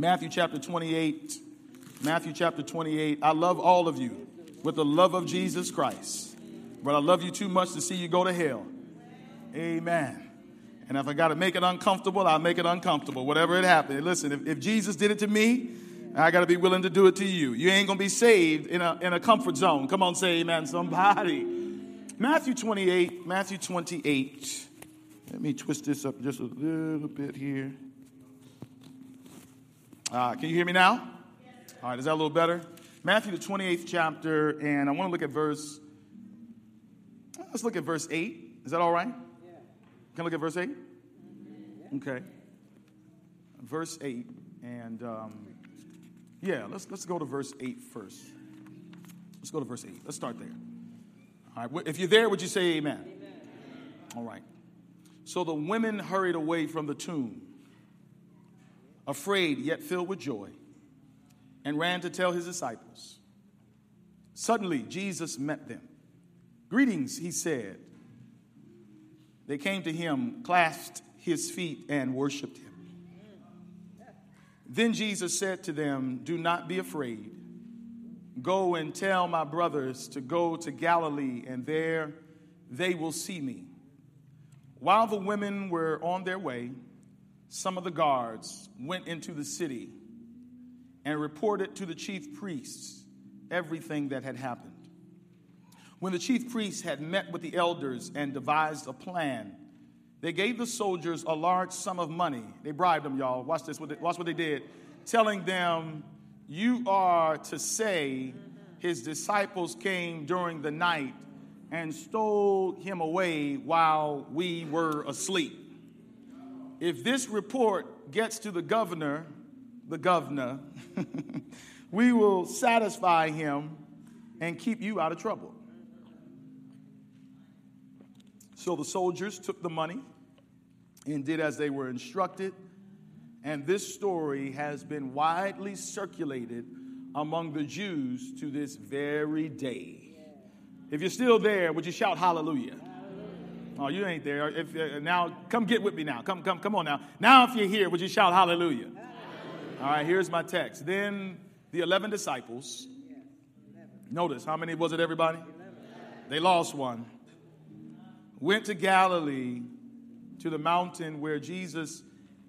Matthew chapter 28. Matthew chapter 28. I love all of you with the love of Jesus Christ, but I love you too much to see you go to hell. Amen. And if I got to make it uncomfortable, I'll make it uncomfortable, whatever it happens. Listen, if, if Jesus did it to me, I got to be willing to do it to you. You ain't going to be saved in a, in a comfort zone. Come on, say amen, somebody. Matthew 28, Matthew 28. Let me twist this up just a little bit here. Uh, can you hear me now? All right, is that a little better? Matthew, the 28th chapter, and I want to look at verse. Let's look at verse 8. Is that all right? Yeah. Can I look at verse 8? Okay. Verse 8, and um, yeah, let's, let's go to verse 8 first. Let's go to verse 8. Let's start there. All right, if you're there, would you say amen? amen? All right. So the women hurried away from the tomb afraid yet filled with joy, and ran to tell his disciples. Suddenly, Jesus met them. Greetings, he said. They came to him, clasped his feet, and worshiped him. Then Jesus said to them, Do not be afraid. Go and tell my brothers to go to Galilee, and there they will see me. While the women were on their way, some of the guards went into the city and reported to the chief priests everything that had happened. When the chief priests had met with the elders and devised a plan, they gave the soldiers a large sum of money. They bribed them, y'all. Watch this. Watch what they did. Telling them, You are to say his disciples came during the night and stole him away while we were asleep if this report gets to the governor, the governor, we will satisfy him and keep you out of trouble. So the soldiers took the money and did as they were instructed. And this story has been widely circulated among the Jews to this very day. If you're still there, would you shout hallelujah? Oh, you ain't there. If uh, now, come get with me now. Come, come, come on now. Now, if you're here, would you shout hallelujah? hallelujah. All right, here's my text. Then the 11 disciples, notice how many was it, everybody? They lost one. Went to Galilee to the mountain where Jesus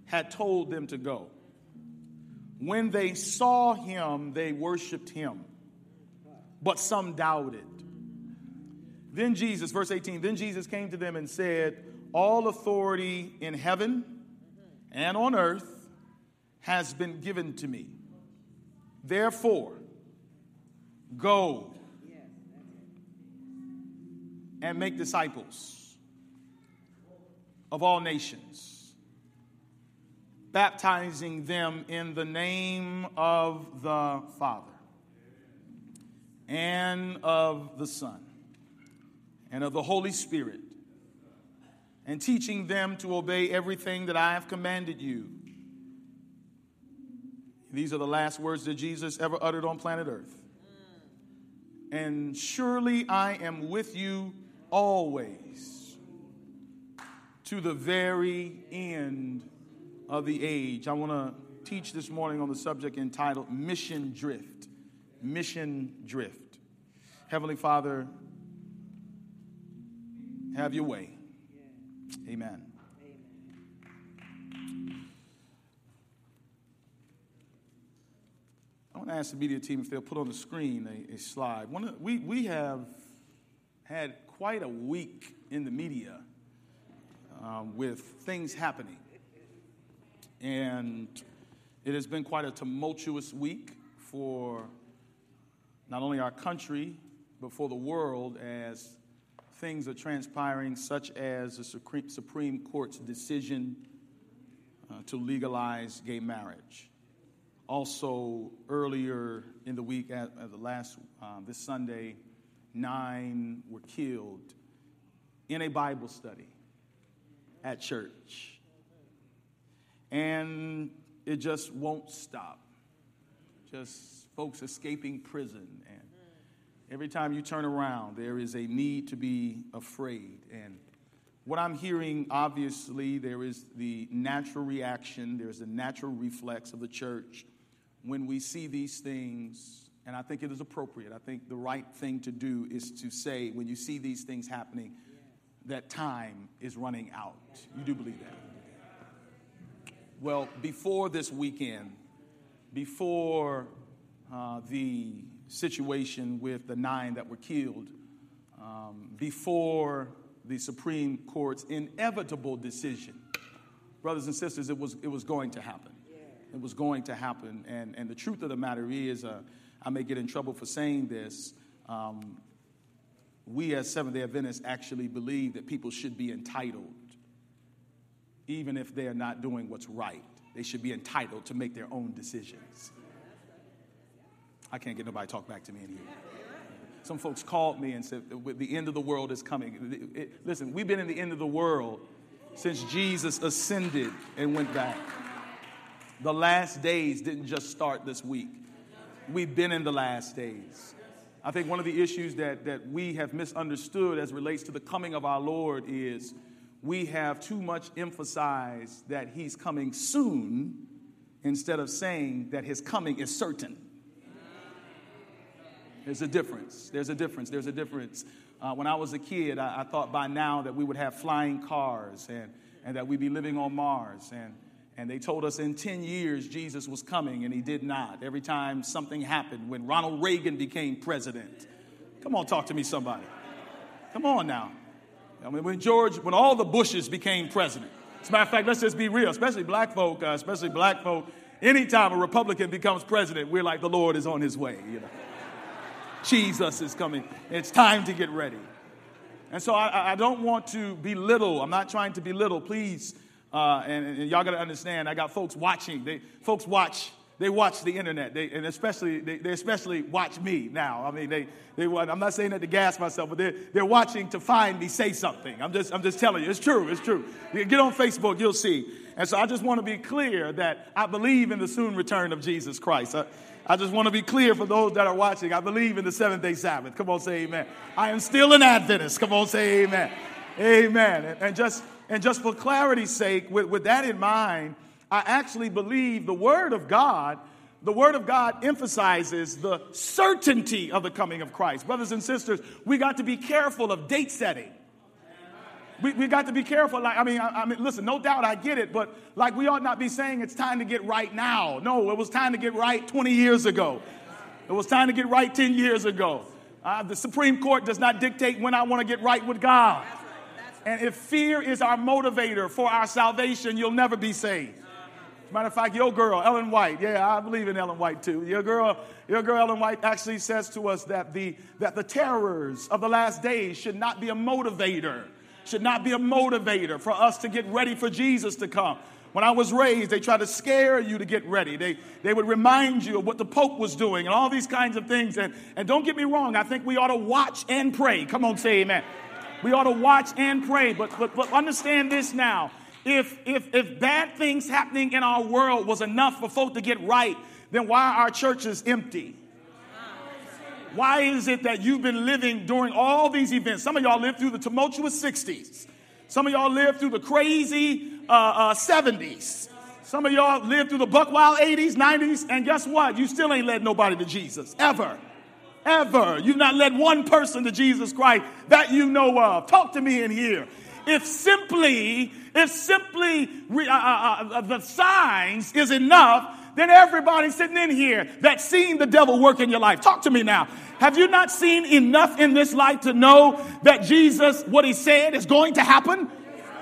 had told them to go. When they saw him, they worshiped him, but some doubted. Then Jesus, verse 18, then Jesus came to them and said, All authority in heaven and on earth has been given to me. Therefore, go and make disciples of all nations, baptizing them in the name of the Father and of the Son and of the Holy Spirit, and teaching them to obey everything that I have commanded you. These are the last words that Jesus ever uttered on planet Earth. And surely I am with you always to the very end of the age. I want to teach this morning on the subject entitled Mission Drift. Mission Drift. Heavenly Father, have your way. Amen. I want to ask the media team if they'll put on the screen a, a slide. One of, we, we have had quite a week in the media um, with things happening. And it has been quite a tumultuous week for not only our country, but for the world as things are transpiring, such as the Supreme Court's decision uh, to legalize gay marriage. Also, earlier in the week, at, at the last uh, this Sunday, nine were killed in a Bible study at church, and it just won't stop. Just folks escaping prison Every time you turn around, there is a need to be afraid. And what I'm hearing, obviously, there is the natural reaction, there's a natural reflex of the church when we see these things, and I think it is appropriate. I think the right thing to do is to say, when you see these things happening, that time is running out. You do believe that? Well, before this weekend, before uh, the situation with the nine that were killed, um, before the Supreme Court's inevitable decision. Brothers and sisters, it was, it was going to happen. It was going to happen. And, and the truth of the matter is, uh, I may get in trouble for saying this. Um, we as Seventh day Adventists actually believe that people should be entitled, even if they are not doing what's right. They should be entitled to make their own decisions. I can't get nobody to talk back to me in here. Some folks called me and said, The end of the world is coming. Listen, we've been in the end of the world since Jesus ascended and went back. The last days didn't just start this week, we've been in the last days. I think one of the issues that, that we have misunderstood as relates to the coming of our Lord is we have too much emphasized that he's coming soon instead of saying that his coming is certain. There's a difference. There's a difference. There's a difference. Uh, when I was a kid, I, I, thought by now that we would have flying cars and, and that we'd be living on Mars. And, and they told us in 10 years Jesus was coming, and he did not. Every time something happened, when Ronald Reagan became president. Come on, talk to me, somebody. Come on now. I mean, when George, when all the Bushes became president. As a matter of fact, let's just be real, especially black folk, uh, especially black folk. Anytime a Republican becomes president, we're like, the Lord is on his way, you know. Jesus is coming. It's time to get ready. And so I, I don't want to belittle. I'm not trying to belittle. Please, uh, and, and, y'all got to understand. I got folks watching. They folks watch. They watch the internet. They, and especially they, they, especially watch me now. I mean, they they. I'm not saying that to gas myself, but they're they're watching to find me say something. I'm just I'm just telling you. It's true. It's true. Get on Facebook, you'll see. And so I just want to be clear that I believe in the soon return of Jesus Christ. Uh, I just want to be clear for those that are watching. I believe in the seventh day Sabbath. Come on, say amen. I am still an Adventist. Come on, say amen. Amen. And, just, and just for clarity's sake, with, with that in mind, I actually believe the Word of God the Word of God emphasizes the certainty of the coming of Christ. Brothers and sisters, we got to be careful of date setting. We, we got to be careful. Like, I mean, I, I, mean, listen, no doubt I get it, but like we ought not be saying it's time to get right now. No, it was time to get right 20 years ago. It was time to get right 10 years ago. Uh, the Supreme Court does not dictate when I want to get right with God. And if fear is our motivator for our salvation, you'll never be saved. As a matter of fact, your girl, Ellen White, yeah, I believe in Ellen White too. Your girl, your girl Ellen White actually says to us that the, that the terrors of the last days should not be a motivator should not be a motivator for us to get ready for Jesus to come. When I was raised, they tried to scare you to get ready. They, they would remind you of what the Pope was doing and all these kinds of things. And, and don't get me wrong, I think we ought to watch and pray. Come on, say amen. We ought to watch and pray. But, but, but understand this now. If, if, if bad things happening in our world was enough for folk to get right, then why are churches empty? Why is it that you've been living during all these events? Some of y'all lived through the tumultuous 60s. Some of y'all lived through the crazy uh, uh, 70s. Some of y'all lived through the buck wild 80s, 90s, and guess what? You still ain't led nobody to Jesus, ever. Ever. You've not led one person to Jesus Christ that you know of. Talk to me in here. If simply, if simply uh, uh, uh, the signs is enough, then everybody sitting in here that's seen the devil work in your life. Talk to me now. Have you not seen enough in this life to know that Jesus, what he said, is going to happen?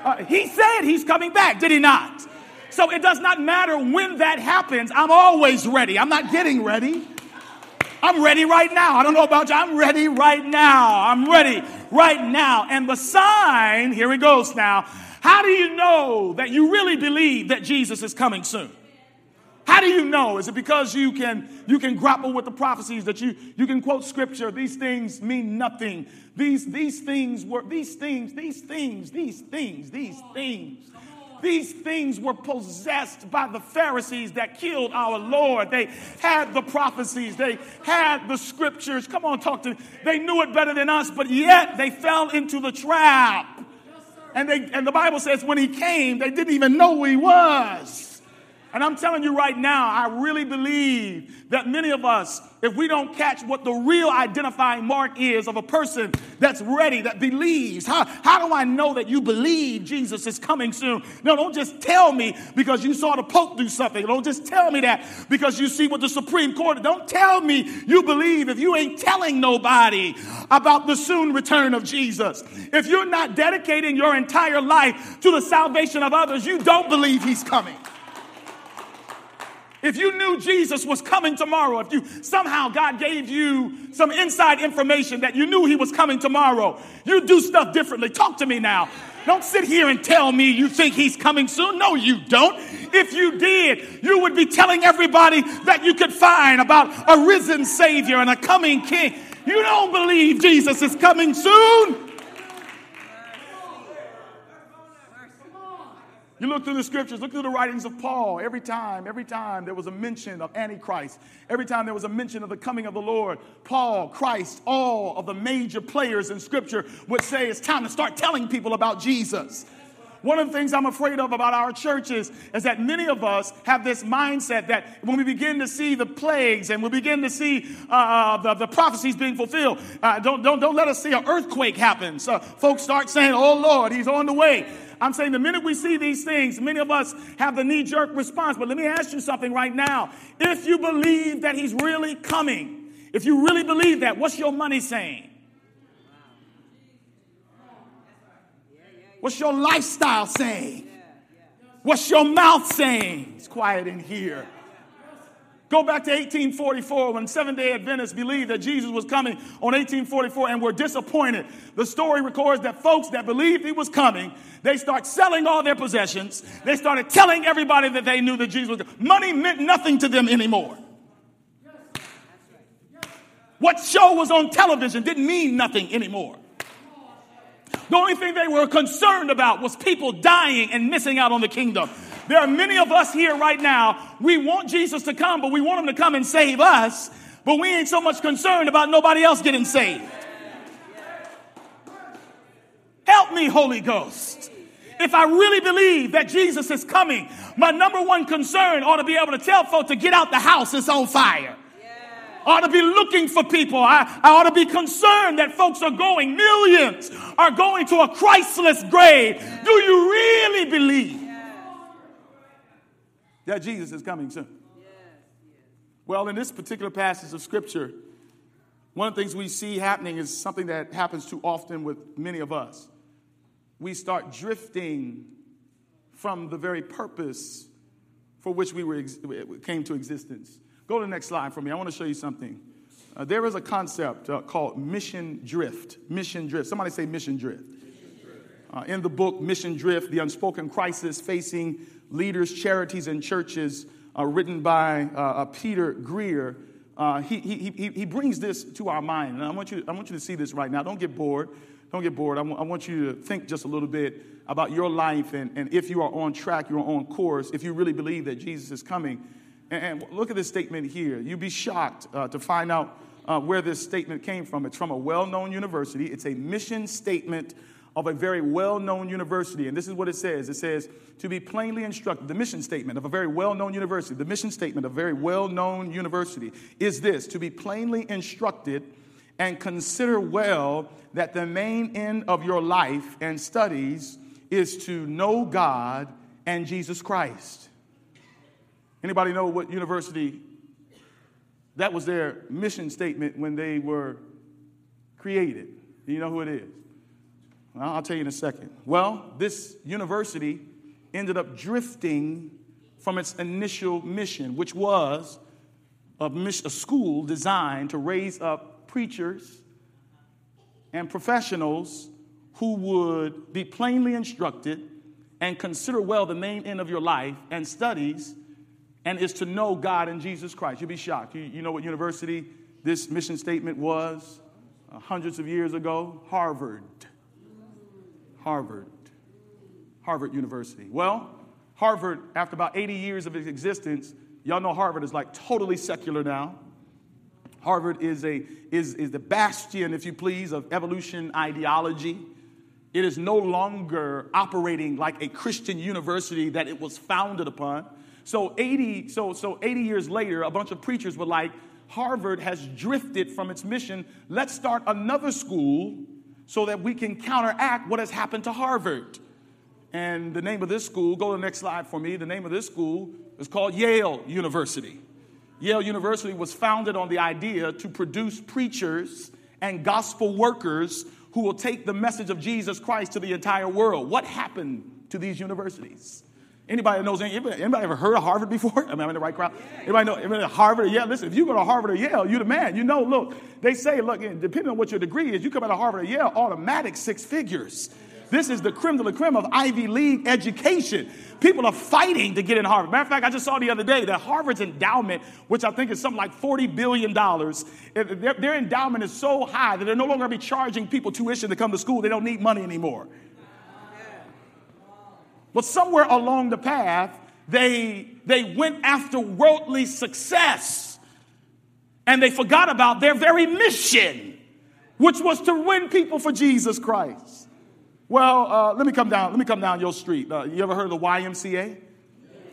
Uh, he said he's coming back, did he not? So it does not matter when that happens. I'm always ready. I'm not getting ready. I'm ready right now. I don't know about you. I'm ready right now. I'm ready right now. And the sign, here it goes now. How do you know that you really believe that Jesus is coming soon? How do you know? Is it because you can you can grapple with the prophecies that you you can quote scripture? These things mean nothing. These these things were these things these things these things these things. These things were possessed by the Pharisees that killed our Lord. They had the prophecies, they had the scriptures. Come on, talk to me. They knew it better than us, but yet they fell into the trap And, they, and the Bible says when he came, they didn't even know who he was. And I'm telling you right now, I really believe that many of us, if we don't catch what the real identifying mark is of a person that's ready, that believes, how, how do I know that you believe Jesus is coming soon? No, don't just tell me because you saw the Pope do something. Don't just tell me that because you see what the Supreme Court. Don't tell me you believe if you ain't telling nobody about the soon return of Jesus. If you're not dedicating your entire life to the salvation of others, you don't believe he's coming. If you knew Jesus was coming tomorrow, if you somehow God gave you some inside information that you knew he was coming tomorrow, you'd do stuff differently. Talk to me now. Don't sit here and tell me you think he's coming soon. No, you don't. If you did, you would be telling everybody that you could find about a risen Savior and a coming King. You don't believe Jesus is coming soon. You look through the scriptures, look through the writings of Paul. Every time, every time there was a mention of Antichrist, every time there was a mention of the coming of the Lord, Paul, Christ, all of the major players in scripture would say it's time to start telling people about Jesus. One of the things I'm afraid of about our churches is that many of us have this mindset that when we begin to see the plagues and we begin to see uh, uh the, the prophecies being fulfilled, uh, don't, don't, don't let us see an earthquake happen. So folks start saying, Oh Lord, he's on the way. I'm saying the minute we see these things, many of us have the knee jerk response. But let me ask you something right now. If you believe that he's really coming, if you really believe that, what's your money saying? What's your lifestyle saying? What's your mouth saying? It's quiet in here. Go back to 1844 when Seventh day Adventists believed that Jesus was coming on 1844 and were disappointed. The story records that folks that believed he was coming, they start selling all their possessions. They started telling everybody that they knew that Jesus was coming. Money meant nothing to them anymore. What show was on television didn't mean nothing anymore. The only thing they were concerned about was people dying and missing out on the kingdom. There are many of us here right now. We want Jesus to come, but we want him to come and save us, but we ain't so much concerned about nobody else getting saved. Help me, Holy Ghost. If I really believe that Jesus is coming, my number one concern ought to be able to tell folks to get out the house, it's on fire ought to be looking for people. I, I ought to be concerned that folks are going, millions are going to a Christless grave. Do you really believe that Jesus is coming soon? Well, in this particular passage of Scripture, one of the things we see happening is something that happens too often with many of us. We start drifting from the very purpose for which we were, came to existence. Go to the next slide for me. I want to show you something. Uh, there is a concept uh, called mission drift. Mission drift. Somebody say mission drift. Uh, in the book Mission Drift, the unspoken crisis facing leaders, charities, and churches, uh, written by uh, uh, Peter Greer, he, he, he, he brings this to our mind. And I want, you, I want you to see this right now. Don't get bored. Don't get bored. I, w- I want you to think just a little bit about your life and, and if you are on track, you're on course, if you really believe that Jesus is coming and, look at this statement here. You'd be shocked uh, to find out uh, where this statement came from. It's from a well known university, it's a mission statement of a very well known university. And this is what it says it says, to be plainly instructed, the mission statement of a very well known university, the mission statement of a very well known university is this to be plainly instructed and consider well that the main end of your life and studies is to know God and Jesus Christ. Anybody know what university that was their mission statement when they were created? Do you know who it is? I'll tell you in a second. Well, this university ended up drifting from its initial mission, which was a, mission, a school designed to raise up preachers and professionals who would be plainly instructed and consider well the main end of your life and studies and is to know God and Jesus Christ. You'd be shocked. You, you know what university this mission statement was uh, hundreds of years ago? Harvard. Harvard. Harvard University. Well, Harvard, after about 80 years of its existence, y'all know Harvard is like totally secular now. Harvard is, a, is, is the bastion, if you please, of evolution ideology. It is no longer operating like a Christian university that it was founded upon. So 80, so, so 80 years later, a bunch of preachers were like, Harvard has drifted from its mission. Let's start another school so that we can counteract what has happened to Harvard. And the name of this school, go to the next slide for me. The name of this school is called Yale University. Yale University was founded on the idea to produce preachers and gospel workers who will take the message of Jesus Christ to the entire world. What happened to these universities? Anybody knows anybody, anybody ever heard of Harvard before? I mean, I'm in the right crowd. Anybody know anybody Harvard? Yeah, listen, if you go to Harvard or Yale, you're the man. You know, look, they say, look, depending on what your degree is, you come out of Harvard or Yale, automatic six figures. This is the creme de la creme of Ivy League education. People are fighting to get in Harvard. Matter of fact, I just saw the other day that Harvard's endowment, which I think is something like $40 billion, eh, their, their endowment is so high that they're no longer going to be charging people tuition to come to school. They don't need money anymore. But somewhere along the path, they, they went after worldly success and they forgot about their very mission, which was to win people for Jesus Christ. Well, uh, let me come down. Let me come down your street. Uh, you ever heard of the YMCA?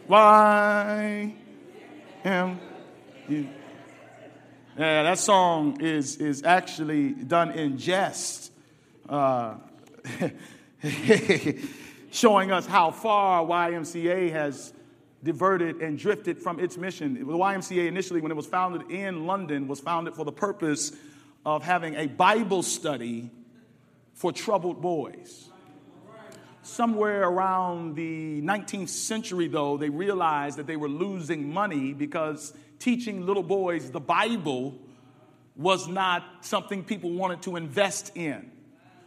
Y M. Yeah, that song is is actually done in jest, uh, showing us how far YMCA has diverted and drifted from its mission. The YMCA initially, when it was founded in London, was founded for the purpose of having a Bible study for troubled boys. Somewhere around the 19th century, though, they realized that they were losing money because teaching little boys the Bible was not something people wanted to invest in.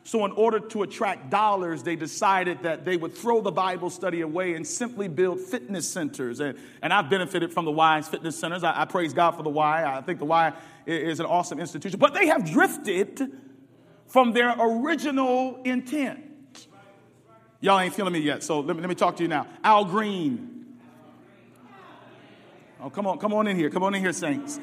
So, in order to attract dollars, they decided that they would throw the Bible study away and simply build fitness centers. And, and I've benefited from the Y's fitness centers. I, I praise God for the Y. I think the Y is an awesome institution. But they have drifted from their original intent. Y'all ain't feeling me yet, so let me, let me talk to you now. Al Green. Oh, come on, come on in here. Come on in here, saints.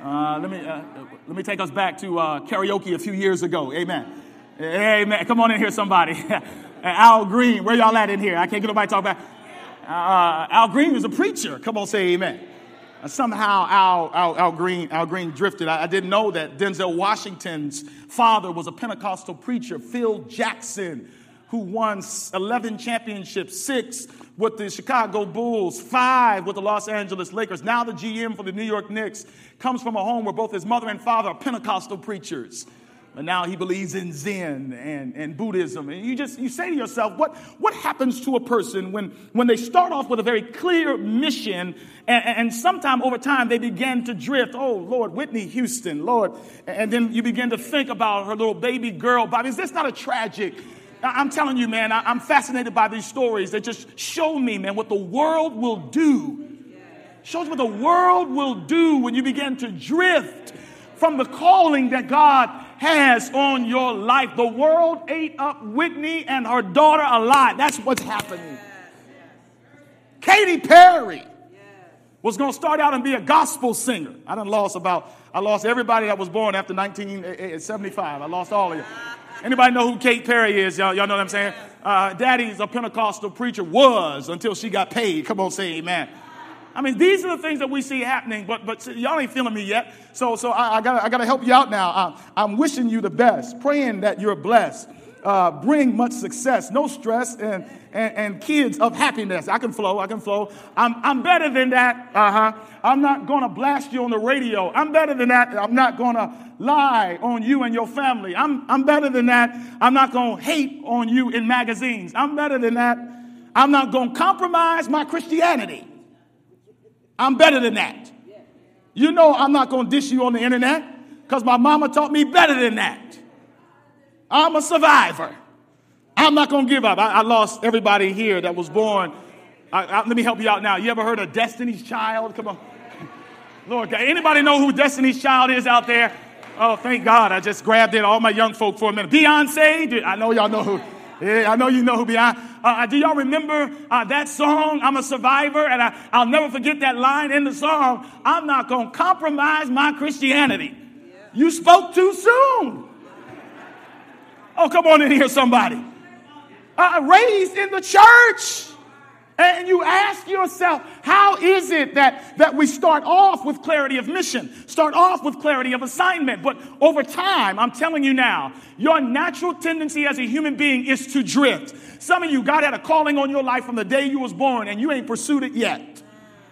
Uh, let, me, uh, let me take us back to uh, karaoke a few years ago. Amen. Amen. Come on in here, somebody. Al Green, where y'all at in here? I can't get nobody to talk about. Uh, Al Green was a preacher. Come on, say amen. Uh, somehow Al, Al, Al, Green, Al Green drifted. I, I, didn't know that Denzel Washington's father was a Pentecostal preacher. Phil Jackson who won 11 championships, six with the Chicago Bulls, five with the Los Angeles Lakers. Now the GM for the New York Knicks comes from a home where both his mother and father are Pentecostal preachers. And now he believes in Zen and, and Buddhism. And you just you say to yourself, what, what happens to a person when, when they start off with a very clear mission and, and sometime over time they begin to drift? Oh, Lord, Whitney Houston, Lord. And then you begin to think about her little baby girl, Bobbi. Is this not a tragic I'm telling you, man, I'm fascinated by these stories that just show me, man, what the world will do. Shows what the world will do when you begin to drift from the calling that God has on your life. The world ate up Whitney and her daughter alive. That's what's happening. Katy Perry was going to start out and be a gospel singer. I done lost about, I lost everybody that was born after 1975. I lost all of you. Anybody know who Kate Perry is? Y'all, y'all know what I'm saying? Uh, Daddy's a Pentecostal preacher, was until she got paid. Come on, say amen. I mean, these are the things that we see happening, but, but y'all ain't feeling me yet. So, so I, I gotta, I gotta help you out now. Uh, I'm wishing you the best, praying that you're blessed. Uh, bring much success, no stress, and, and, and, kids of happiness. I can flow, I can flow. I'm, I'm better than that. Uh huh. I'm not gonna blast you on the radio. I'm better than that. I'm not gonna lie on you and your family. I'm, I'm better than that. I'm not gonna hate on you in magazines. I'm better than that. I'm not gonna compromise my Christianity. I'm better than that. You know, I'm not gonna dish you on the internet because my mama taught me better than that. I'm a survivor. I'm not going to give up. I, I, lost everybody here that was born. I, I, let me help you out now. You ever heard of Destiny's Child? Come on. Lord, anybody know who Destiny's Child is out there? Oh, thank God. I just grabbed in all my young folk for a minute. Beyonce, I know y'all know who. Yeah, I know you know who Beyonce. Uh, uh, do y'all remember uh, that song? I'm a survivor, and I, will never forget that line in the song. I'm not going to compromise my Christianity. You spoke too soon. Oh, come on in here, somebody. uh, raised in the church. And you ask yourself, how is it that, that we start off with clarity of mission, start off with clarity of assignment, but over time, I'm telling you now, your natural tendency as a human being is to drift. Some of you, God had a calling on your life from the day you was born and you ain't pursued it yet.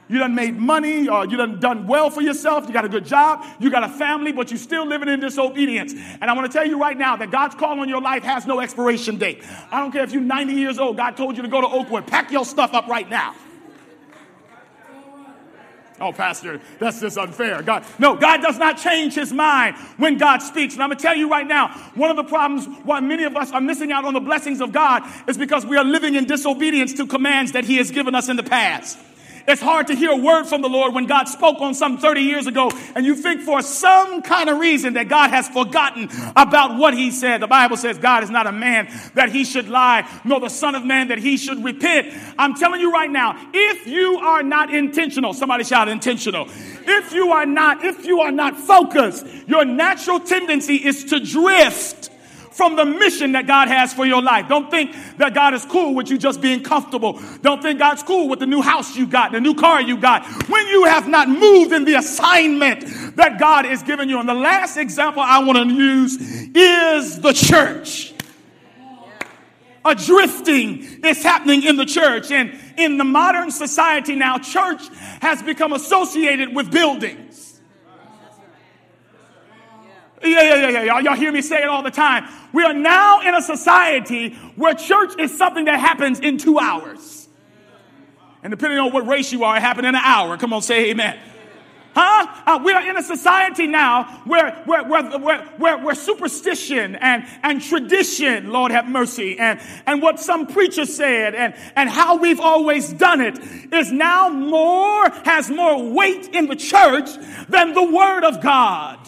You done made money, or you done done well for yourself, you got a good job, you got a family, but you still living in disobedience. And I want to tell you right now that God's call on your life has no expiration date. I don't care if you're 90 years old, God told you to go to Oakwood, pack your stuff up right now. Oh, Pastor, that's just unfair. God, no, God does not change his mind when God speaks. And I'm going to tell you right now, one of the problems why many of us are missing out on the blessings of God is because we are living in disobedience to commands that he has given us in the past. It's hard to hear a word from the Lord when God spoke on some 30 years ago, and you think for some kind of reason that God has forgotten about what he said. The Bible says God is not a man that he should lie, nor the Son of Man that he should repent. I'm telling you right now, if you are not intentional, somebody shout intentional. If you are not, if you are not focused, your natural tendency is to drift from the mission that God has for your life. Don't think that God is cool with you just being comfortable. Don't think God's cool with the new house you got, the new car you got, when you have not moved in the assignment that God is giving you. And the last example I want to use is the church. A drifting is happening in the church. And in the modern society now, church has become associated with buildings. Yeah, yeah, yeah, yeah. Y'all, y'all hear me say it all the time. We are now in a society where church is something that happens in two hours. And depending on what race you are, it happened in an hour. Come on, say amen. Huh? Uh, we are in a society now where, where, where, where, where, superstition and, and tradition, Lord have mercy, and, and what some preacher said and, and how we've always done it is now more, has more weight in the church than the Word of God.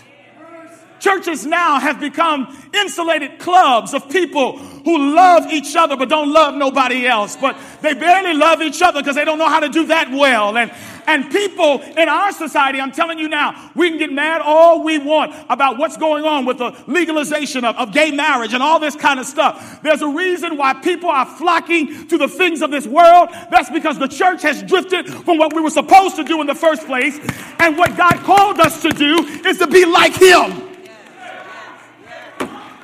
Churches now have become insulated clubs of people who love each other but don't love nobody else. But they barely love each other because they don't know how to do that well. And, and people in our society, I'm telling you now, we can get mad all we want about what's going on with the legalization of, of gay marriage and all this kind of stuff. There's a reason why people are flocking to the things of this world. That's because the church has drifted from what we were supposed to do in the first place. And what God called us to do is to be like Him.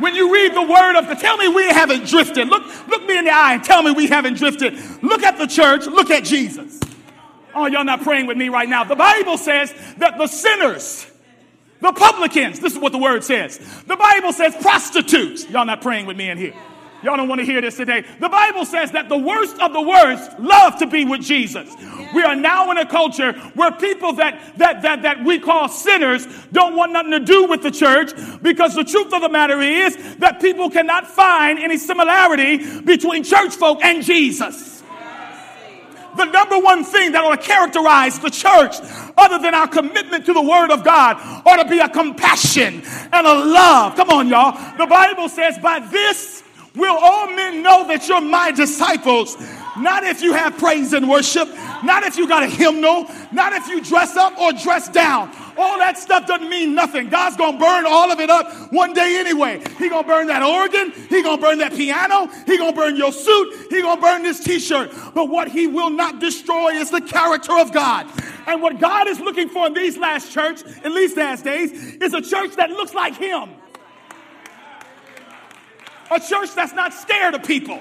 When you read the word of the, tell me we haven't drifted. Look, look me in the eye and tell me we haven't drifted. Look at the church, look at Jesus. Oh, y'all not praying with me right now. The Bible says that the sinners, the publicans, this is what the word says. The Bible says prostitutes. Y'all not praying with me in here. Y'all don't want to hear this today. The Bible says that the worst of the worst love to be with Jesus. We are now in a culture where people that, that, that, that we call sinners don't want nothing to do with the church because the truth of the matter is that people cannot find any similarity between church folk and Jesus the number one thing that ought to characterize the church, other than our commitment to the Word of God, ought to be a compassion and a love. Come on, y'all. The Bible says, By this will all men know that you're my disciples. Not if you have praise and worship, not if you got a hymnal, not if you dress up or dress down. All that stuff doesn't mean nothing. God's gonna burn all of it up one day anyway. He gonna burn that organ, he gonna burn that piano, he gonna burn your suit, he gonna burn this t-shirt. But what he will not destroy is the character of God. And what God is looking for in these last church, in these last days, is a church that looks like him. A church that's not scared of people.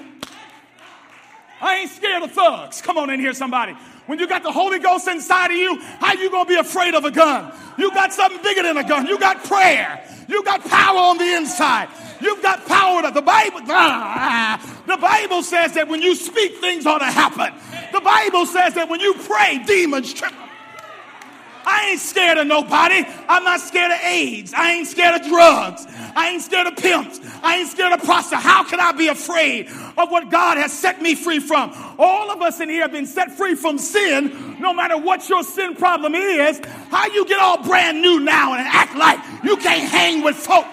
I ain't scared of thugs. Come on in here, somebody. When you got the Holy Ghost inside of you, how you gonna be afraid of a gun? You got something bigger than a gun. You got prayer. You got power on the inside. You've got power. To, the Bible, the Bible says that when you speak, things ought to happen. The Bible says that when you pray, demons tremble. I ain't scared of nobody. I'm not scared of AIDS. I ain't scared of drugs. I ain't scared of pimps. I ain't scared of prostitutes. How can I be afraid of what God has set me free from? All of us in here have been set free from sin, no matter what your sin problem is. How you get all brand new now and act like you can't hang with folk?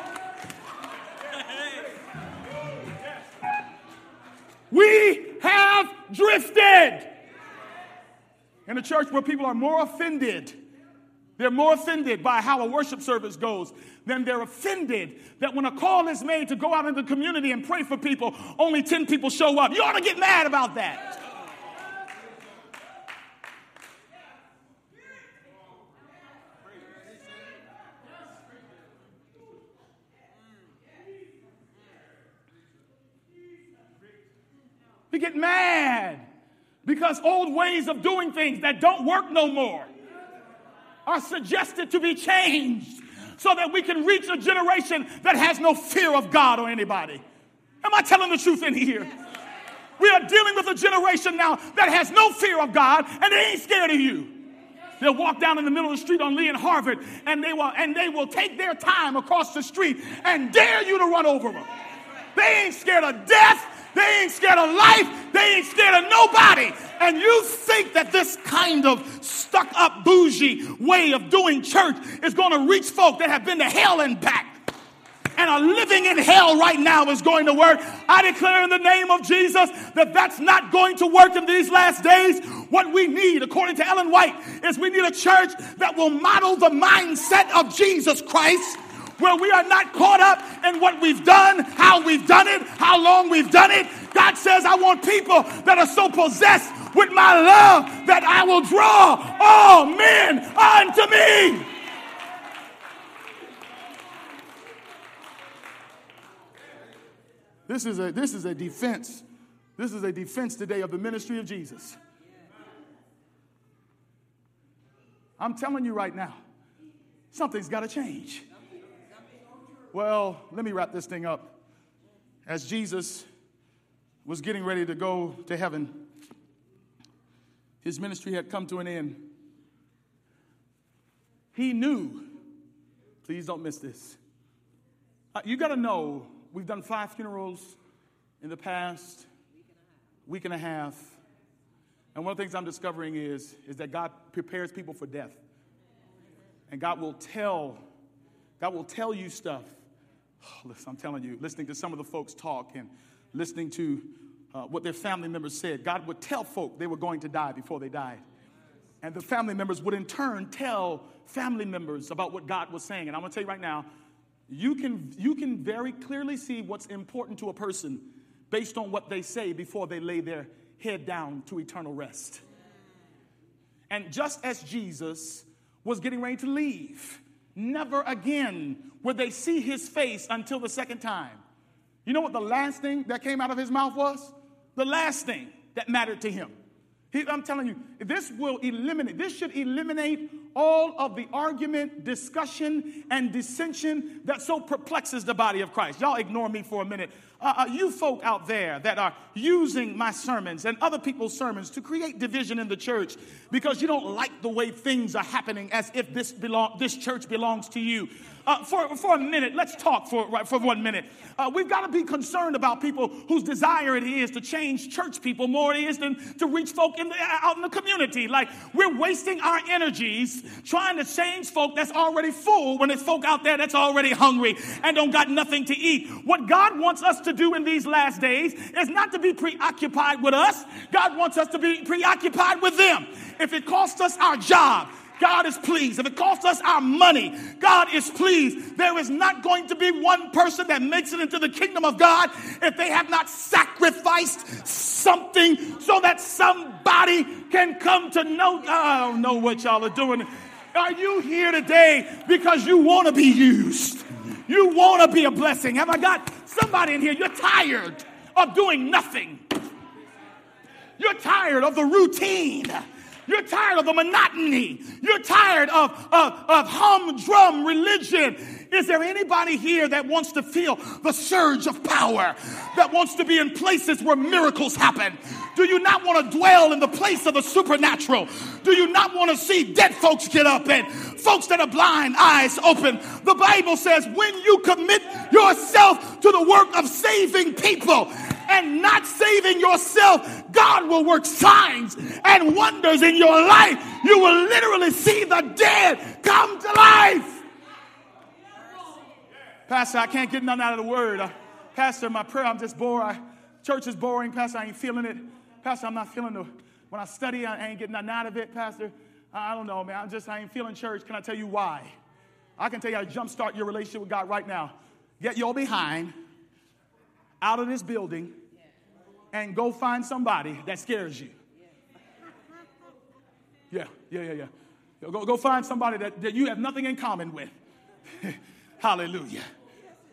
We have drifted in a church where people are more offended They're more offended by how a worship service goes than they're offended that when a call is made to go out in the community and pray for people, only 10 people show up. You ought to get mad about that. We get mad because old ways of doing things that don't work no more are suggested to be changed so that we can reach a generation that has no fear of God or anybody. Am I telling the truth in here? We are dealing with a generation now that has no fear of God and they ain't scared of you. They'll walk down in the middle of the street on Lee and Harvard and they will and they will take their time across the street and dare you to run over them. They ain't scared of death. They ain't scared of life. They ain't scared of nobody. And you think that this kind of stuck up bougie way of doing church is going to reach folk that have been to hell and back and are living in hell right now is going to work. I declare in the name of Jesus that that's not going to work in these last days. What we need, according to Ellen White, is we need a church that will model the mindset of Jesus Christ where we are not caught up in what we've done, how we've done it, how long we've done it. God says, I want people that are so possessed with my love that I will draw all men unto me. This is a, this is a defense. This is a defense today of the ministry of Jesus. I'm telling you right now, something's got to change. Well, let me wrap this thing up. As Jesus was getting ready to go to heaven, his ministry had come to an end. He knew, please don't miss this. Uh, you got to know, we've done five funerals in the past week and a half. And one of the things I'm discovering is, is that God prepares people for death. And God will tell, God will tell you stuff Oh, listen, I'm telling you, listening to some of the folks talk and listening to uh, what their family members said, God would tell folk they were going to die before they died. And the family members would in turn tell family members about what God was saying. And I'm going to tell you right now, you can, you can very clearly see what's important to a person based on what they say before they lay their head down to eternal rest. And just as Jesus was getting ready to leave, Never again would they see his face until the second time. You know what the last thing that came out of his mouth was? The last thing that mattered to him. He, I'm telling you, this will eliminate, this should eliminate all of the argument, discussion, and dissension that so perplexes the body of Christ. Y'all ignore me for a minute. Uh, uh, you folk out there that are using my sermons and other people's sermons to create division in the church because you don't like the way things are happening as if this, belong, this church belongs to you. Uh, for, for a minute, let's talk for, for one minute. Uh, we've got to be concerned about people whose desire it is to change church people more it is than to reach folk in the, out in the community. Like, we're wasting our energies trying to change folk that's already full when there's folk out there that's already hungry and don't got nothing to eat. What God wants us to do in these last days is not to be preoccupied with us, God wants us to be preoccupied with them. If it costs us our job, God is pleased. If it costs us our money, God is pleased. There is not going to be one person that makes it into the kingdom of God if they have not sacrificed something so that somebody can come to know. I don't know what y'all are doing. Are you here today because you want to be used? You want to be a blessing. Have I got somebody in here? You're tired of doing nothing. You're tired of the routine. You're tired of the monotony. You're tired of, of, of humdrum religion. Is there anybody here that wants to feel the surge of power, that wants to be in places where miracles happen? Do you not want to dwell in the place of the supernatural? Do you not want to see dead folks get up and folks that are blind, eyes open? The Bible says when you commit yourself to the work of saving people, and not saving yourself, God will work signs and wonders in your life. You will literally see the dead come to life. Pastor, I can't get none out of the word. Uh, Pastor, my prayer, I'm just bored. I, church is boring. Pastor, I ain't feeling it. Pastor, I'm not feeling the, when I study, I ain't getting nothing out of it. Pastor, I don't know, man. I'm just, I ain't feeling church. Can I tell you why? I can tell you how to jumpstart your relationship with God right now. Get your behind out of this building and go find somebody that scares you. Yeah, yeah, yeah, yeah. Go, go find somebody that, that you have nothing in common with. Hallelujah.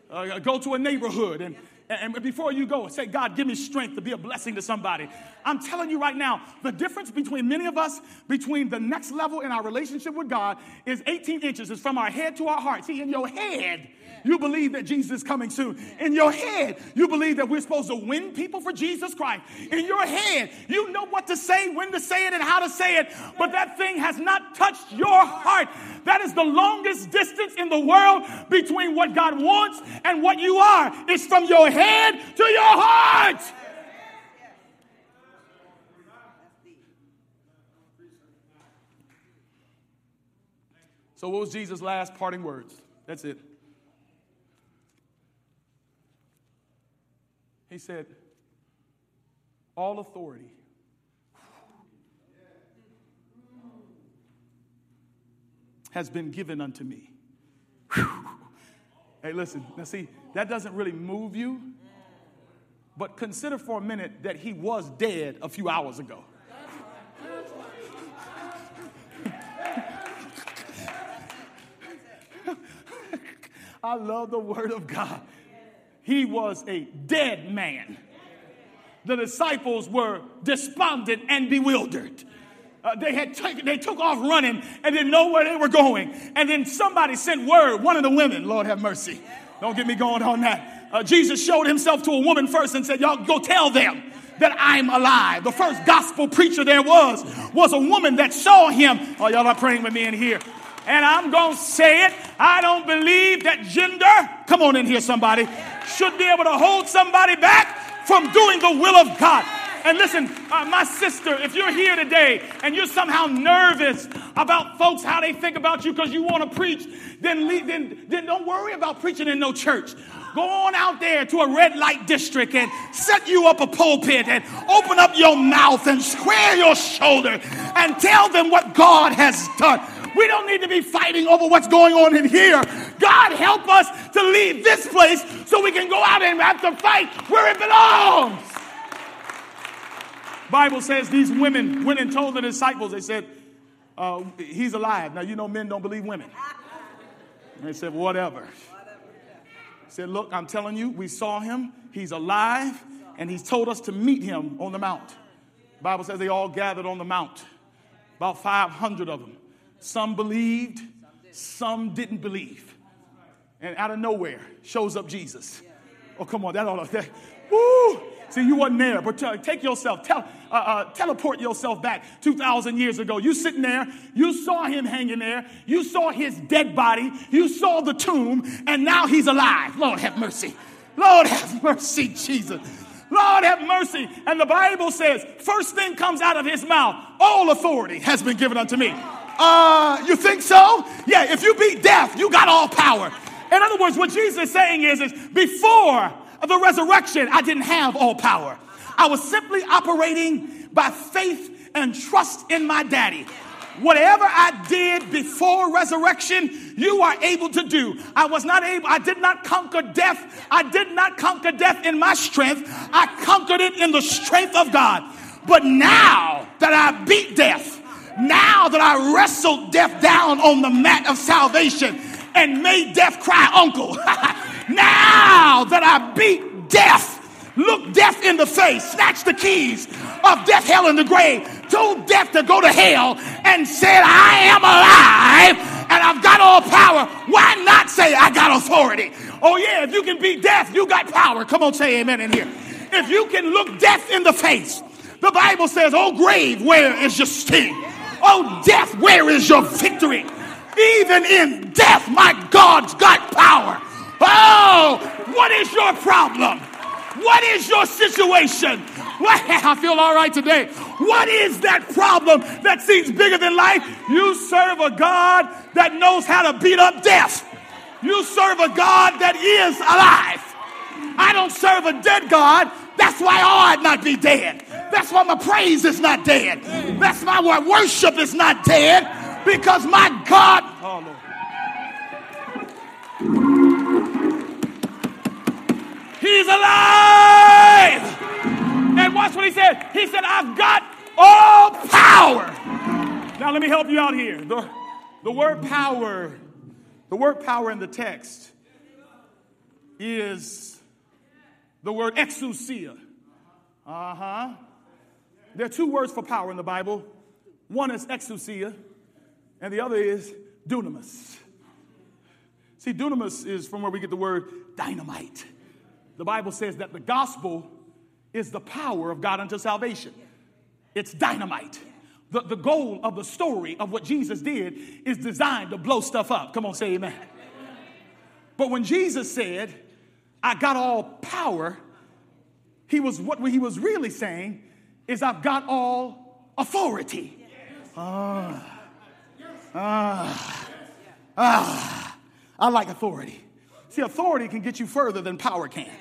Uh, go to a neighborhood and, and before you go, say, God, give me strength to be a blessing to somebody. I'm telling you right now, the difference between many of us, between the next level in our relationship with God, is 18 inches. It's from our head to our heart. See, in your head, you believe that Jesus is coming soon. In your head, you believe that we're supposed to win people for Jesus Christ. In your head, you know what to say, when to say it, and how to say it, but that thing has not touched your heart. That is the longest distance in the world between what God wants and what you are. It's from your head to your heart. So, what was Jesus' last parting words? That's it. He said, All authority has been given unto me. Hey, listen, now see, that doesn't really move you, but consider for a minute that he was dead a few hours ago. I love the word of God. He was a dead man. The disciples were despondent and bewildered. Uh, they had taken, they took off running and didn't know where they were going. And then somebody sent word, one of the women, Lord have mercy. Don't get me going on that. Uh, Jesus showed himself to a woman first and said, Y'all go tell them that I'm alive. The first gospel preacher there was was a woman that saw him. Oh, y'all are praying with me in here. And I'm going to say it. I don't believe that gender, come on in here, somebody, should be able to hold somebody back from doing the will of God. And listen, uh, my sister, if you're here today and you're somehow nervous about folks, how they think about you because you want to preach, then, leave, then, then don't worry about preaching in no church. Go on out there to a red light district and set you up a pulpit and open up your mouth and square your shoulder and tell them what God has done. We don't need to be fighting over what's going on in here. God help us to leave this place so we can go out and have to fight where it belongs. Bible says these women went and told the disciples, they said, uh, he's alive. Now, you know men don't believe women. And they said, whatever. Said, look, I'm telling you, we saw him. He's alive. And he's told us to meet him on the mount. Bible says they all gathered on the mount. About 500 of them. Some believed, some didn't believe. And out of nowhere shows up Jesus. Oh, come on, that ought to, that, woo! See, you wasn't there, but take yourself, tell, uh, uh, teleport yourself back 2,000 years ago. You sitting there, you saw him hanging there, you saw his dead body, you saw the tomb, and now he's alive. Lord have mercy. Lord have mercy, Jesus. Lord have mercy. And the Bible says, first thing comes out of his mouth, all authority has been given unto me. Uh, you think so? Yeah, if you beat death, you got all power. In other words, what Jesus is saying is, is before the resurrection, I didn't have all power. I was simply operating by faith and trust in my daddy. Whatever I did before resurrection, you are able to do. I was not able, I did not conquer death. I did not conquer death in my strength. I conquered it in the strength of God. But now that I beat death, now that I wrestled death down on the mat of salvation and made death cry uncle, now that I beat death, looked death in the face, snatched the keys of death, hell, and the grave, told death to go to hell, and said, I am alive and I've got all power. Why not say, I got authority? Oh, yeah, if you can beat death, you got power. Come on, say amen in here. If you can look death in the face, the Bible says, Oh, grave, where is your sting? Oh, death, where is your victory? Even in death, my God's got power. Oh, what is your problem? What is your situation? I feel all right today. What is that problem that seems bigger than life? You serve a God that knows how to beat up death. You serve a God that is alive. I don't serve a dead God. That's why I ought not be dead. That's why my praise is not dead. That's why my worship is not dead because my God. He's alive. And watch what he said. He said, I've got all power. Now, let me help you out here. The, the word power, the word power in the text is the word exousia. Uh huh. There are two words for power in the Bible. One is exousia, and the other is dunamis. See, dunamis is from where we get the word dynamite. The Bible says that the gospel is the power of God unto salvation. It's dynamite. The, the goal of the story of what Jesus did is designed to blow stuff up. Come on, say amen. But when Jesus said, I got all power, he was what he was really saying is I've got all authority. Ah, ah, ah. I like authority. See, authority can get you further than power can.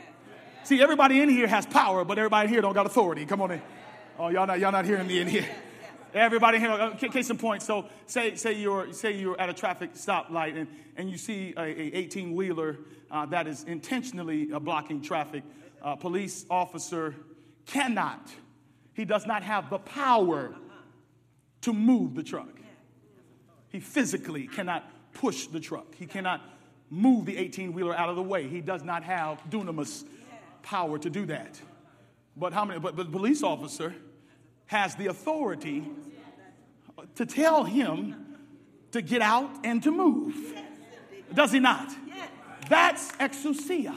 See, everybody in here has power, but everybody in here don't got authority. Come on in. Oh, y'all not, y'all not hearing me in here. Everybody here, uh, case in point. So say, say, you're, say you're at a traffic stoplight and, and you see a, a 18 wheeler uh, that is intentionally uh, blocking traffic. A police officer cannot, he does not have the power to move the truck. He physically cannot push the truck. He cannot move the 18 wheeler out of the way. He does not have dunamis power to do that. But how many? But the police officer has the authority to tell him to get out and to move. Does he not? That's exousia.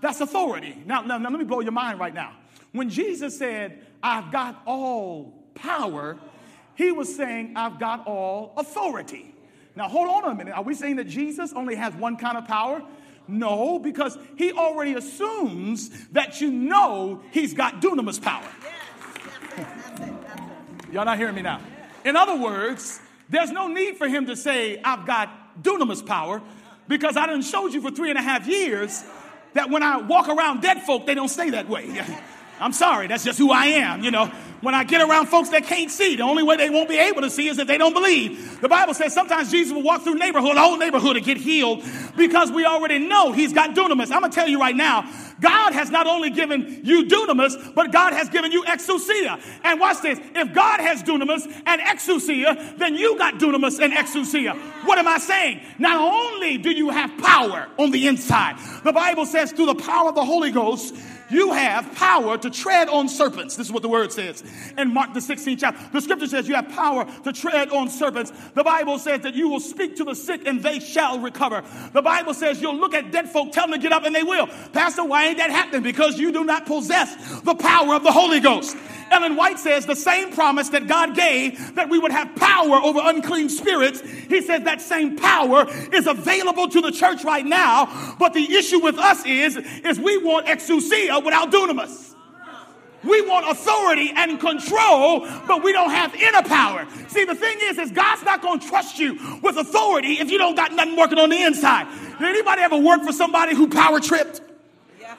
That's authority. Now, now, now, let me blow your mind right now. When Jesus said, I've got all power, he was saying, I've got all authority. Now, hold on a minute. Are we saying that Jesus only has one kind of power? No, because he already assumes that you know he's got dunamis power. Y'all not hearing me now? In other words, there's no need for him to say, I've got dunamis power, because I done showed you for three and a half years that when I walk around dead folk, they don't stay that way. I'm sorry, that's just who I am, you know. When I get around folks that can't see, the only way they won't be able to see is if they don't believe. The Bible says sometimes Jesus will walk through neighborhood, the whole neighborhood to get healed because we already know he's got dunamis. I'm gonna tell you right now, God has not only given you dunamis, but God has given you exousia. And watch this, if God has dunamis and exousia, then you got dunamis and exousia. What am I saying? Not only do you have power on the inside, the Bible says through the power of the Holy Ghost, you have power to tread on serpents. This is what the word says in Mark the 16th chapter. The scripture says you have power to tread on serpents. The Bible says that you will speak to the sick and they shall recover. The Bible says you'll look at dead folk, tell them to get up and they will. Pastor, why ain't that happening? Because you do not possess the power of the Holy Ghost. Ellen White says the same promise that God gave that we would have power over unclean spirits, he says that same power is available to the church right now. But the issue with us is, is we want exousia without dunamis. We want authority and control, but we don't have inner power. See, the thing is, is God's not going to trust you with authority if you don't got nothing working on the inside. Did anybody ever work for somebody who power tripped? Yes,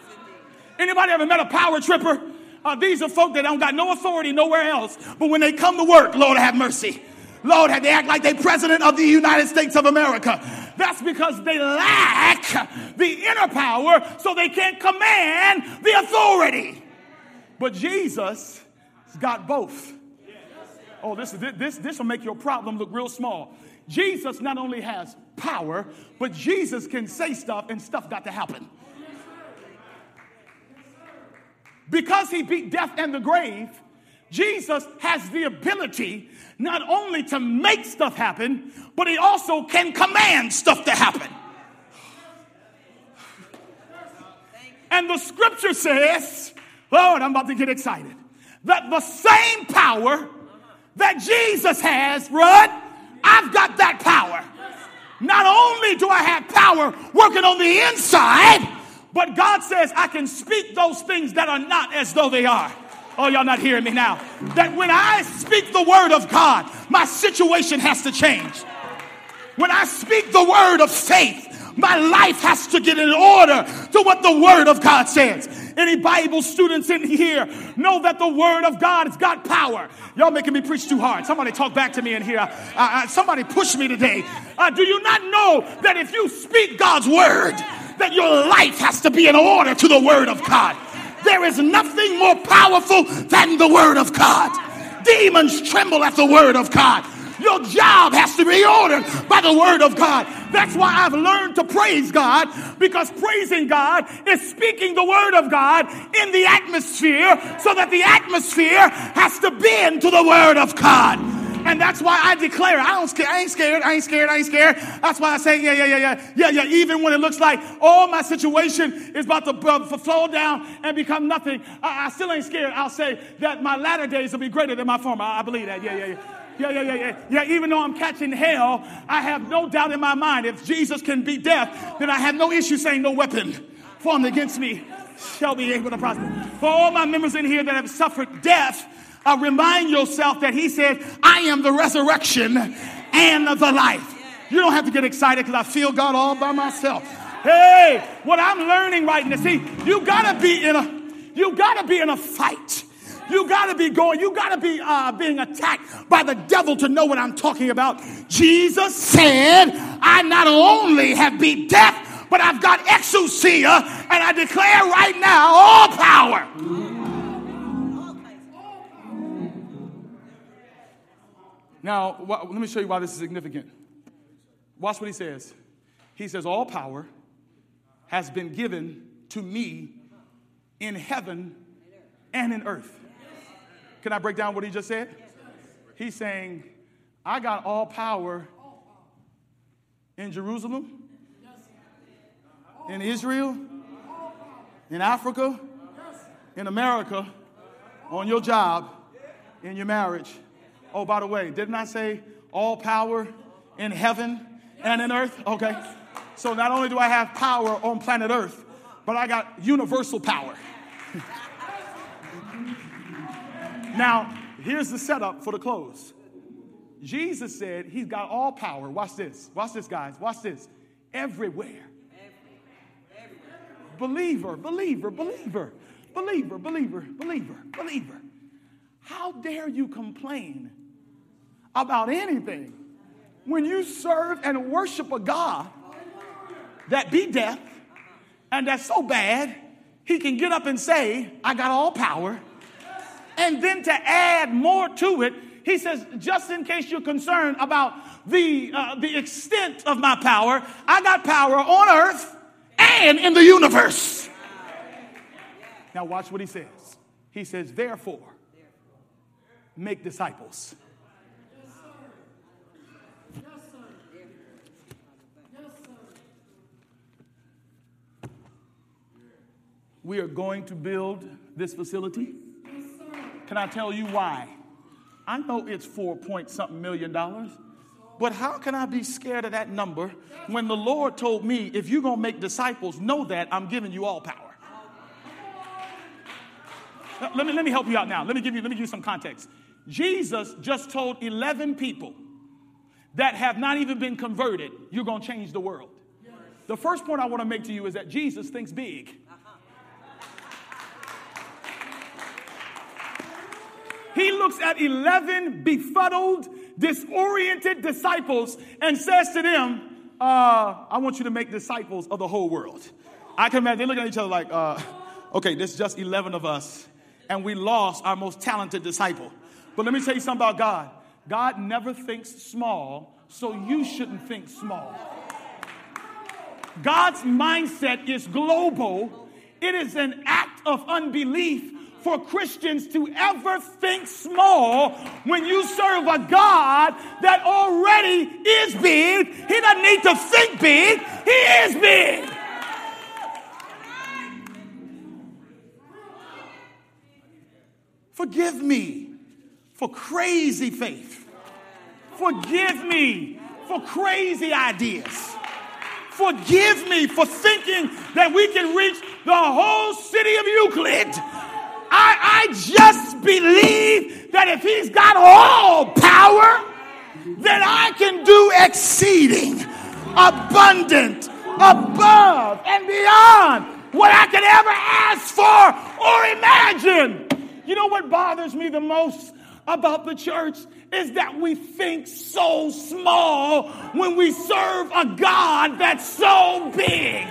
Anybody ever met a power tripper? Uh, these are folk that don't got no authority nowhere else. But when they come to work, Lord have mercy. Lord, have they act like they president of the United States of America. That's because they lack the inner power, so they can't command the authority. But Jesus got both. Oh, this, this, this will make your problem look real small. Jesus not only has power, but Jesus can say stuff and stuff got to happen. Because he beat death and the grave, Jesus has the ability not only to make stuff happen, but he also can command stuff to happen. And the scripture says, Lord, I'm about to get excited, that the same power that Jesus has, Rud, I've got that power. Not only do I have power working on the inside, but God says, I can speak those things that are not as though they are. Oh, y'all not hearing me now. That when I speak the word of God, my situation has to change. When I speak the word of faith, my life has to get in order to what the word of God says. Any Bible students in here know that the Word of God has got power. Y'all making me preach too hard. Somebody talk back to me in here. Uh, uh, somebody push me today. Uh, do you not know that if you speak God's Word, that your life has to be in order to the Word of God? There is nothing more powerful than the Word of God. Demons tremble at the Word of God. Your job has to be ordered by the word of God. That's why I've learned to praise God because praising God is speaking the word of God in the atmosphere so that the atmosphere has to bend to the word of God. And that's why I declare, I don't scare, I ain't scared, I ain't scared, I ain't scared. That's why I say, yeah, yeah, yeah, yeah, yeah, yeah. Even when it looks like all my situation is about to uh, flow down and become nothing, I, I, still ain't scared. I'll say that my latter days will be greater than my former. I, I believe that. Yeah, yeah, yeah. Yeah, yeah, yeah, yeah. Yeah, even though I'm catching hell, I have no doubt in my mind if Jesus can beat death, then I have no issue saying no weapon formed against me shall be able to prosper. For all my members in here that have suffered death, uh, remind yourself that he said, I am the resurrection and the life. You don't have to get excited because I feel God all by myself. Hey, what I'm learning right now, see, you gotta be in a you gotta be in a fight. You got to be going, you got to be uh, being attacked by the devil to know what I'm talking about. Jesus said, I not only have beat death, but I've got exousia, and I declare right now all power. Now, wh- let me show you why this is significant. Watch what he says. He says, All power has been given to me in heaven and in earth. Can I break down what he just said? He's saying, I got all power in Jerusalem, in Israel, in Africa, in America, on your job, in your marriage. Oh, by the way, didn't I say all power in heaven and in earth? Okay. So not only do I have power on planet earth, but I got universal power. Now, here's the setup for the close. Jesus said he's got all power. Watch this. Watch this, guys. Watch this. Everywhere. Believer, believer, believer, believer, believer, believer, believer. How dare you complain about anything when you serve and worship a God that be death and that's so bad he can get up and say, I got all power and then to add more to it, he says, just in case you're concerned about the, uh, the extent of my power, I got power on earth and in the universe. Now, watch what he says. He says, therefore, make disciples. We are going to build this facility. Can I tell you why? I know it's four point something million dollars, but how can I be scared of that number when the Lord told me, if you're going to make disciples, know that I'm giving you all power? Let me, let me help you out now. Let me give you, let me give you some context. Jesus just told 11 people that have not even been converted, you're going to change the world. The first point I want to make to you is that Jesus thinks big. He looks at 11 befuddled, disoriented disciples and says to them, uh, I want you to make disciples of the whole world. I can imagine they look at each other like, uh, okay, there's just 11 of us, and we lost our most talented disciple. But let me tell you something about God God never thinks small, so you shouldn't think small. God's mindset is global, it is an act of unbelief for Christians to ever think small when you serve a God that already is big. He doesn't need to think big, He is big. Forgive me for crazy faith. Forgive me for crazy ideas. Forgive me for thinking that we can reach the whole city of Euclid I, I just believe that if he's got all power, then I can do exceeding, abundant, above, and beyond what I could ever ask for or imagine. You know what bothers me the most about the church is that we think so small when we serve a God that's so big.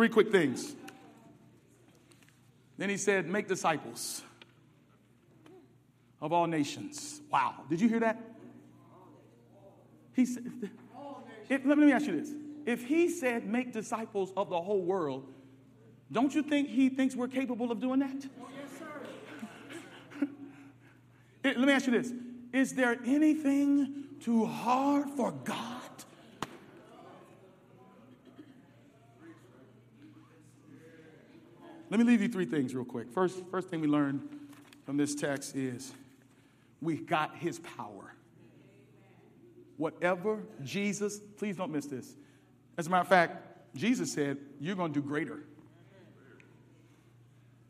Three quick things. Then he said, Make disciples of all nations. Wow. Did you hear that? He said, if, let me ask you this. If he said, Make disciples of the whole world, don't you think he thinks we're capable of doing that? Oh, yes, sir. let me ask you this Is there anything too hard for God? Let me leave you three things real quick. First, first thing we learned from this text is we got his power. Whatever Jesus, please don't miss this. As a matter of fact, Jesus said, You're going to do greater.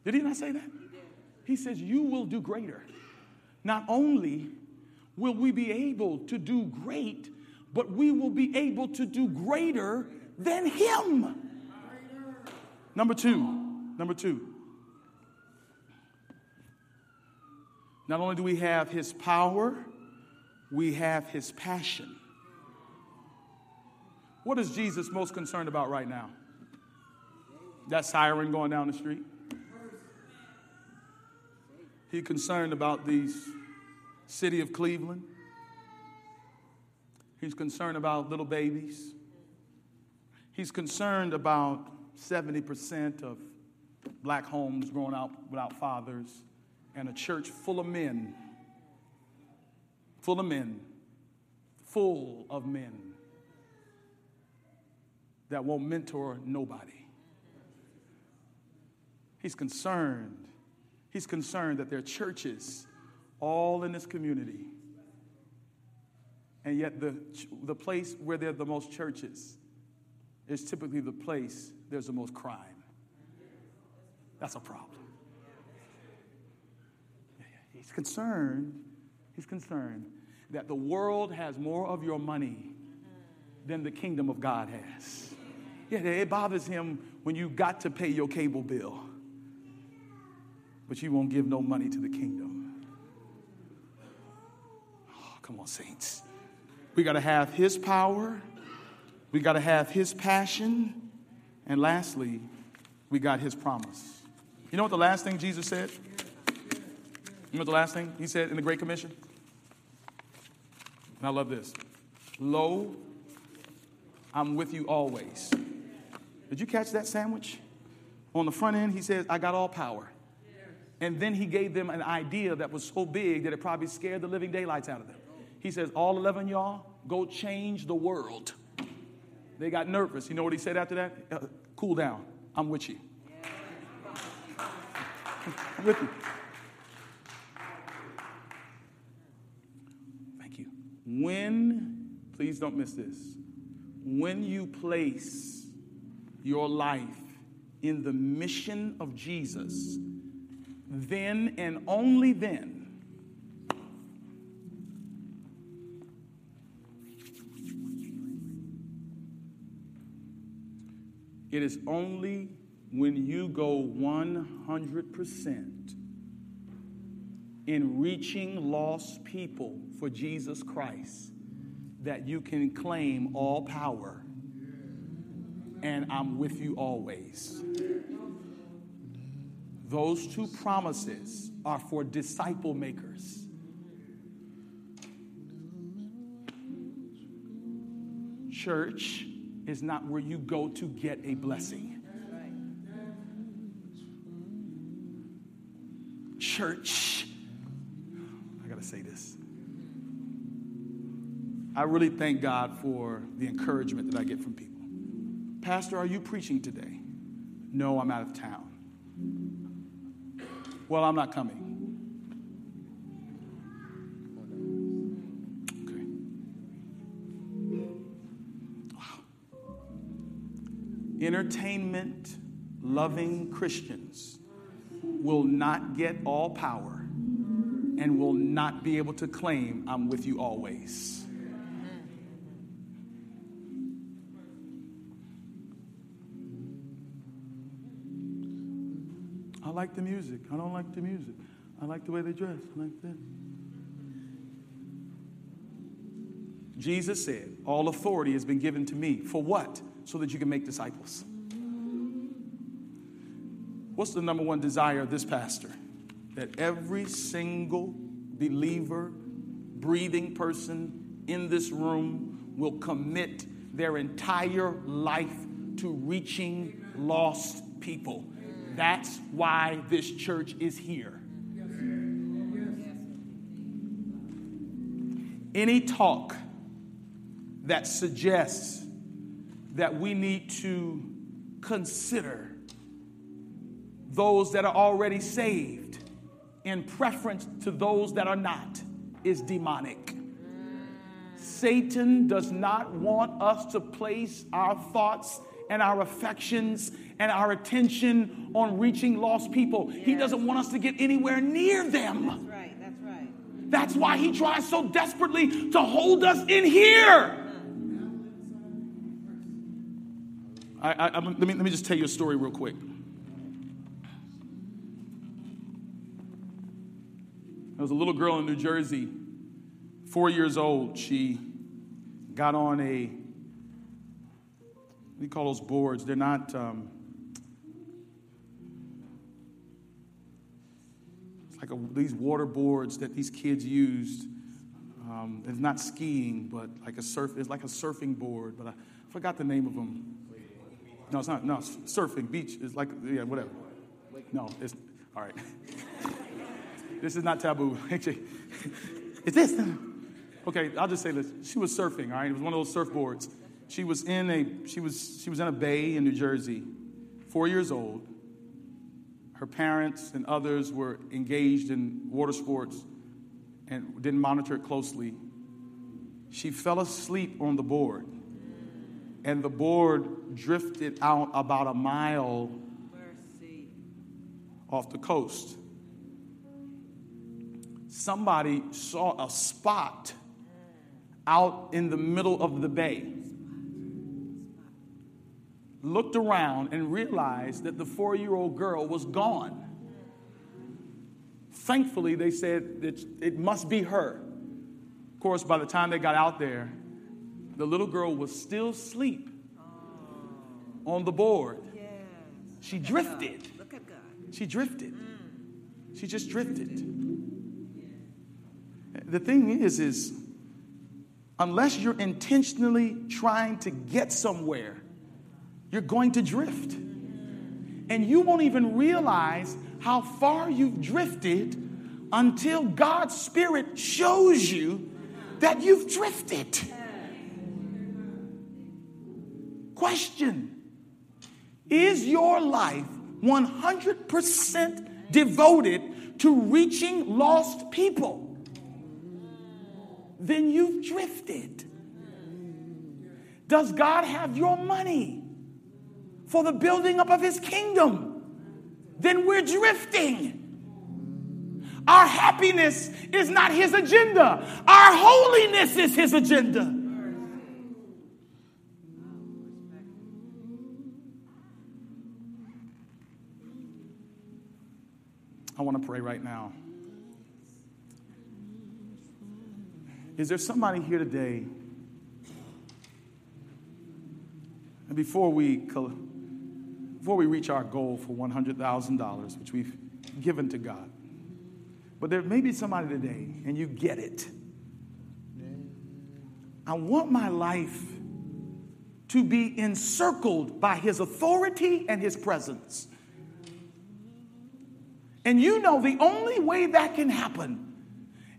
Did he not say that? He says, You will do greater. Not only will we be able to do great, but we will be able to do greater than him. Number two, Number two, not only do we have his power, we have his passion. What is Jesus most concerned about right now? That siren going down the street? He's concerned about the city of Cleveland. He's concerned about little babies. He's concerned about 70% of black homes growing up without fathers, and a church full of men, full of men, full of men that won't mentor nobody. He's concerned. He's concerned that there are churches all in this community. And yet, the, the place where there are the most churches is typically the place there's the most crime. That's a problem. He's concerned, he's concerned that the world has more of your money than the kingdom of God has. Yeah, it bothers him when you got to pay your cable bill, but you won't give no money to the kingdom. Oh, come on, saints. We got to have his power, we got to have his passion, and lastly, we got his promise. You know what the last thing Jesus said? You know what the last thing he said in the Great Commission? And I love this. Lo, I'm with you always. Did you catch that sandwich? On the front end, he says, I got all power. And then he gave them an idea that was so big that it probably scared the living daylights out of them. He says, All 11 y'all, go change the world. They got nervous. You know what he said after that? Uh, cool down. I'm with you with you. Thank you. When, please don't miss this, when you place your life in the mission of Jesus, then and only then it is only when you go 100% in reaching lost people for Jesus Christ that you can claim all power and I'm with you always. Those two promises are for disciple makers. Church is not where you go to get a blessing. Church, I got to say this. I really thank God for the encouragement that I get from people. Pastor, are you preaching today? No, I'm out of town. Well, I'm not coming. Okay. Wow. Entertainment loving Christians will not get all power and will not be able to claim, I'm with you always. I like the music. I don't like the music. I like the way they dress. I like that. Jesus said, All authority has been given to me. For what? So that you can make disciples. What's the number one desire of this pastor? That every single believer, breathing person in this room will commit their entire life to reaching lost people. That's why this church is here. Any talk that suggests that we need to consider those that are already saved in preference to those that are not is demonic. Satan does not want us to place our thoughts and our affections and our attention on reaching lost people. Yes. He doesn't want us to get anywhere near them. That's right, that's right. That's why he tries so desperately to hold us in here. Uh-huh. I, I, let, me, let me just tell you a story real quick. There was a little girl in New Jersey, four years old. She got on a, what do you call those boards? They're not, um, it's like a, these water boards that these kids used. Um, it's not skiing, but like a surf, it's like a surfing board, but I forgot the name of them. No, it's not. No, it's surfing, beach is like, yeah, whatever. No, it's, all right. this is not taboo. is this? Okay, I'll just say this. She was surfing, all right? It was one of those surfboards. She was in a, she was, she was in a bay in New Jersey, four years old. Her parents and others were engaged in water sports and didn't monitor it closely. She fell asleep on the board and the board drifted out about a mile Mercy. off the coast. Somebody saw a spot out in the middle of the bay, looked around, and realized that the four year old girl was gone. Thankfully, they said that it must be her. Of course, by the time they got out there, the little girl was still asleep on the board. She drifted. Look at God. She drifted. She just drifted. The thing is, is unless you're intentionally trying to get somewhere, you're going to drift. And you won't even realize how far you've drifted until God's Spirit shows you that you've drifted. Question Is your life 100% devoted to reaching lost people? Then you've drifted. Does God have your money for the building up of his kingdom? Then we're drifting. Our happiness is not his agenda, our holiness is his agenda. I want to pray right now. Is there somebody here today? And before we, before we reach our goal for $100,000, which we've given to God, but there may be somebody today and you get it. I want my life to be encircled by His authority and His presence. And you know the only way that can happen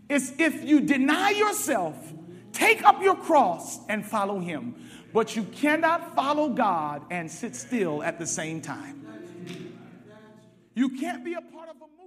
is if you deny yourself, take up your cross, and follow Him. But you cannot follow God and sit still at the same time. You can't be a part of a